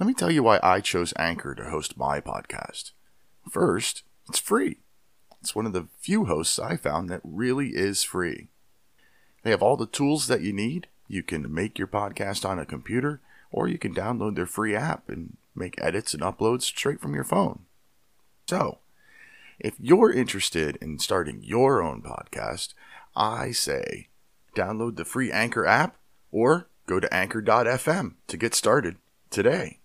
Let me tell you why I chose Anchor to host my podcast. First, it's free. It's one of the few hosts I found that really is free. They have all the tools that you need. You can make your podcast on a computer, or you can download their free app and make edits and uploads straight from your phone. So, if you're interested in starting your own podcast, I say download the free Anchor app or go to anchor.fm to get started today.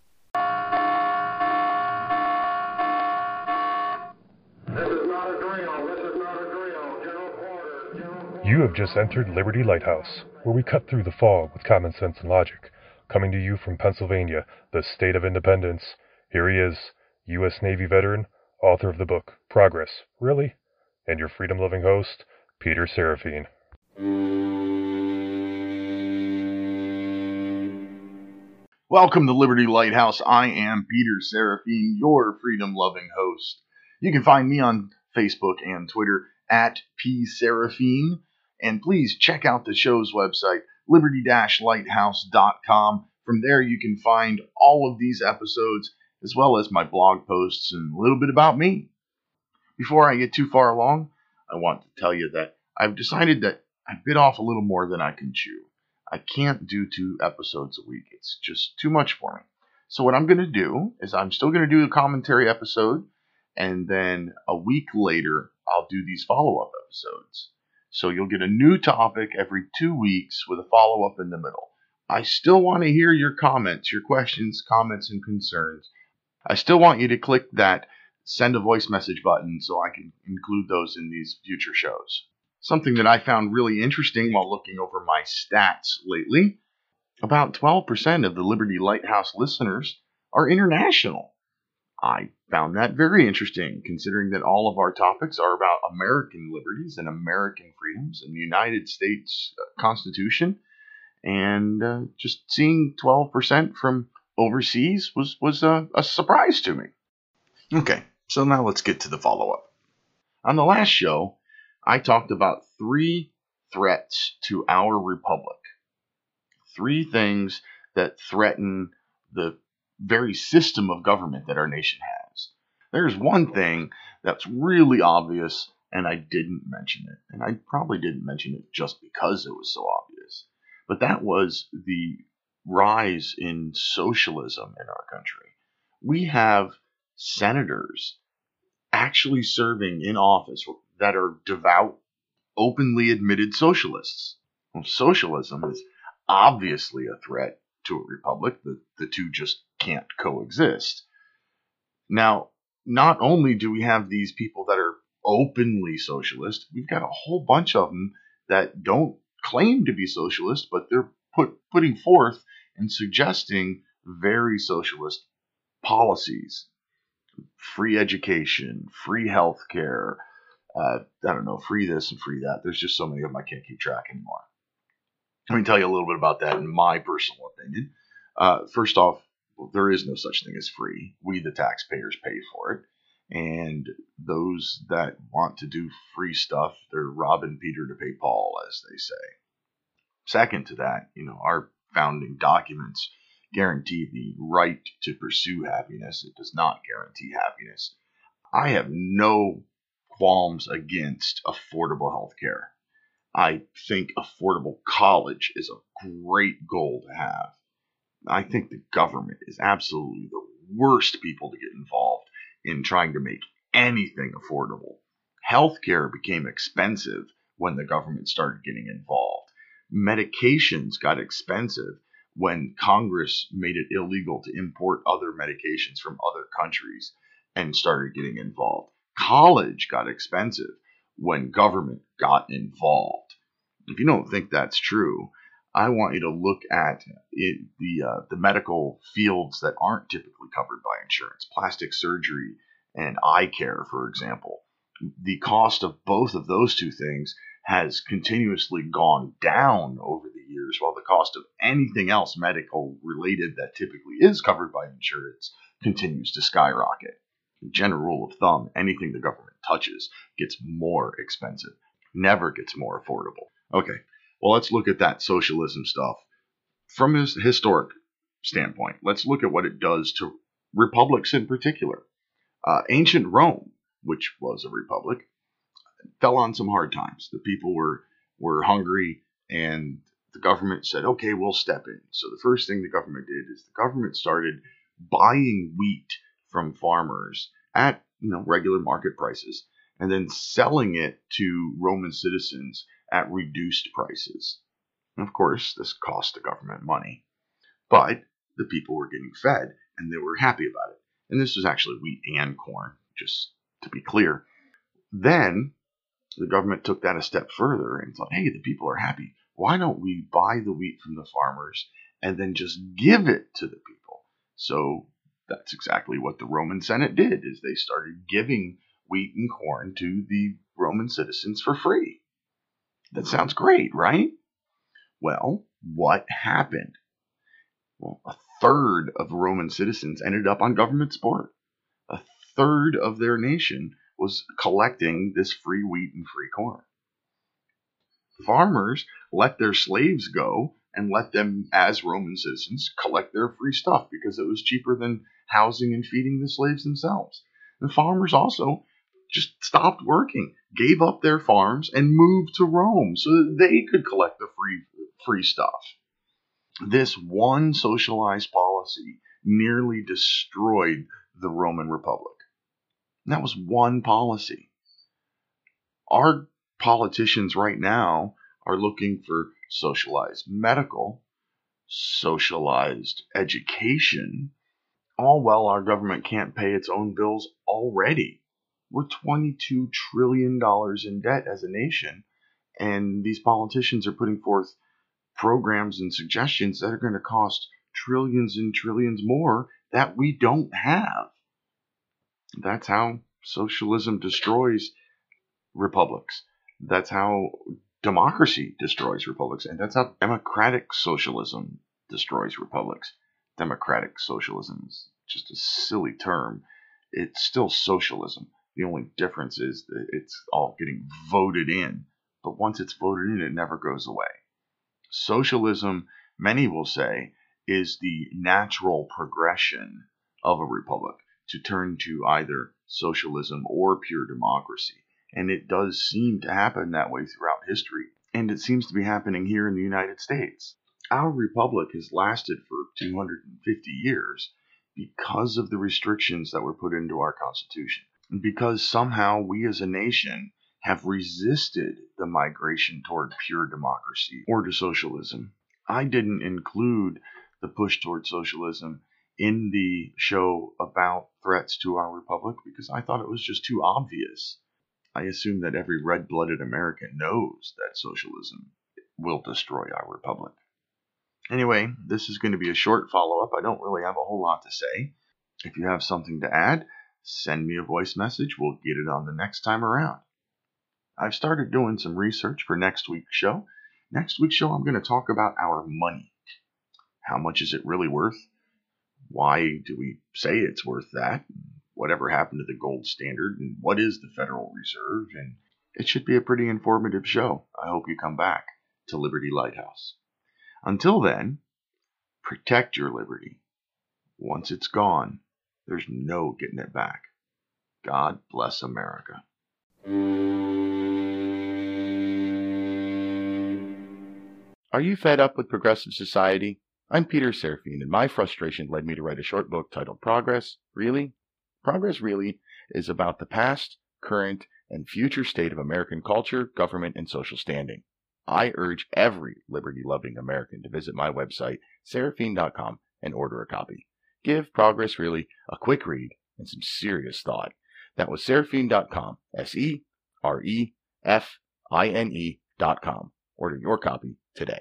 You have just entered Liberty Lighthouse, where we cut through the fog with common sense and logic. Coming to you from Pennsylvania, the state of independence, here he is, U.S. Navy veteran, author of the book Progress, Really? And your freedom loving host, Peter Serafine. Welcome to Liberty Lighthouse. I am Peter Serafine, your freedom loving host. You can find me on Facebook and Twitter at pserafine. And please check out the show's website, liberty lighthouse.com. From there, you can find all of these episodes, as well as my blog posts and a little bit about me. Before I get too far along, I want to tell you that I've decided that I bit off a little more than I can chew. I can't do two episodes a week. It's just too much for me. So what I'm going to do is I'm still going to do a commentary episode, and then a week later I'll do these follow-up episodes. So you'll get a new topic every two weeks with a follow-up in the middle. I still want to hear your comments, your questions, comments, and concerns. I still want you to click that send a voice message button so I can include those in these future shows. Something that I found really interesting while looking over my stats lately about 12% of the Liberty Lighthouse listeners are international. I found that very interesting, considering that all of our topics are about American liberties and American freedoms and the United States uh, Constitution. And uh, just seeing 12% from overseas was, was a, a surprise to me. Okay, so now let's get to the follow up. On the last show, I talked about three threats to our republic. Three things that threaten the very system of government that our nation has. There's one thing that's really obvious, and I didn't mention it. And I probably didn't mention it just because it was so obvious. But that was the rise in socialism in our country. We have senators actually serving in office that are devout, openly admitted socialists. Well, socialism is obviously a threat to a republic. The, the two just can't coexist. Now, not only do we have these people that are openly socialist, we've got a whole bunch of them that don't claim to be socialist, but they're put, putting forth and suggesting very socialist policies free education, free health care, uh, I don't know, free this and free that. There's just so many of them I can't keep track anymore. Let me tell you a little bit about that in my personal opinion. Uh, first off, there is no such thing as free. We, the taxpayers, pay for it. And those that want to do free stuff, they're robbing Peter to pay Paul, as they say. Second to that, you know, our founding documents guarantee the right to pursue happiness. It does not guarantee happiness. I have no qualms against affordable health care. I think affordable college is a great goal to have. I think the government is absolutely the worst people to get involved in trying to make anything affordable. Healthcare became expensive when the government started getting involved. Medications got expensive when Congress made it illegal to import other medications from other countries and started getting involved. College got expensive when government got involved. If you don't think that's true, I want you to look at it, the uh, the medical fields that aren't typically covered by insurance, plastic surgery and eye care, for example. The cost of both of those two things has continuously gone down over the years, while the cost of anything else medical related that typically is covered by insurance continues to skyrocket. General rule of thumb anything the government touches gets more expensive, never gets more affordable. Okay, well, let's look at that socialism stuff from his historic standpoint. Let's look at what it does to republics in particular. Uh, ancient Rome, which was a republic, fell on some hard times. The people were were hungry, and the government said, "Okay, we'll step in." So the first thing the government did is the government started buying wheat from farmers at you know regular market prices, and then selling it to Roman citizens at reduced prices. And of course, this cost the government money, but the people were getting fed, and they were happy about it. And this was actually wheat and corn, just to be clear. Then the government took that a step further and thought, hey, the people are happy. Why don't we buy the wheat from the farmers and then just give it to the people? So that's exactly what the Roman Senate did is they started giving wheat and corn to the Roman citizens for free. That sounds great, right? Well, what happened? Well, a third of Roman citizens ended up on government support. A third of their nation was collecting this free wheat and free corn. Farmers let their slaves go and let them, as Roman citizens, collect their free stuff because it was cheaper than housing and feeding the slaves themselves. The farmers also just stopped working, gave up their farms, and moved to Rome so that they could collect the free free stuff. This one socialized policy nearly destroyed the Roman Republic. And that was one policy. Our politicians right now are looking for socialized medical, socialized education, all while our government can't pay its own bills already. We're $22 trillion in debt as a nation, and these politicians are putting forth programs and suggestions that are going to cost trillions and trillions more that we don't have. That's how socialism destroys republics. That's how democracy destroys republics. And that's how democratic socialism destroys republics. Democratic socialism is just a silly term. It's still socialism. The only difference is that it's all getting voted in. But once it's voted in, it never goes away. Socialism, many will say, is the natural progression of a republic to turn to either socialism or pure democracy. And it does seem to happen that way throughout history. And it seems to be happening here in the United States. Our republic has lasted for 250 years because of the restrictions that were put into our Constitution. Because somehow we as a nation have resisted the migration toward pure democracy or to socialism. I didn't include the push toward socialism in the show about threats to our republic because I thought it was just too obvious. I assume that every red blooded American knows that socialism will destroy our republic. Anyway, this is going to be a short follow up. I don't really have a whole lot to say. If you have something to add, send me a voice message. We'll get it on the next time around. I've started doing some research for next week's show. Next week's show, I'm going to talk about our money. How much is it really worth? Why do we say it's worth that? Whatever happened to the gold standard? And what is the Federal Reserve? And it should be a pretty informative show. I hope you come back to Liberty Lighthouse. Until then, protect your liberty. Once it's gone, there's no getting it back. God bless America. Are you fed up with progressive society? I'm Peter Serafine, and my frustration led me to write a short book titled Progress, Really? Progress Really is about the past, current, and future state of American culture, government, and social standing. I urge every liberty loving American to visit my website, serafine.com, and order a copy. Give Progress Really a quick read and some serious thought. That was serafine.com, S E R E F I N E.com. Order your copy today.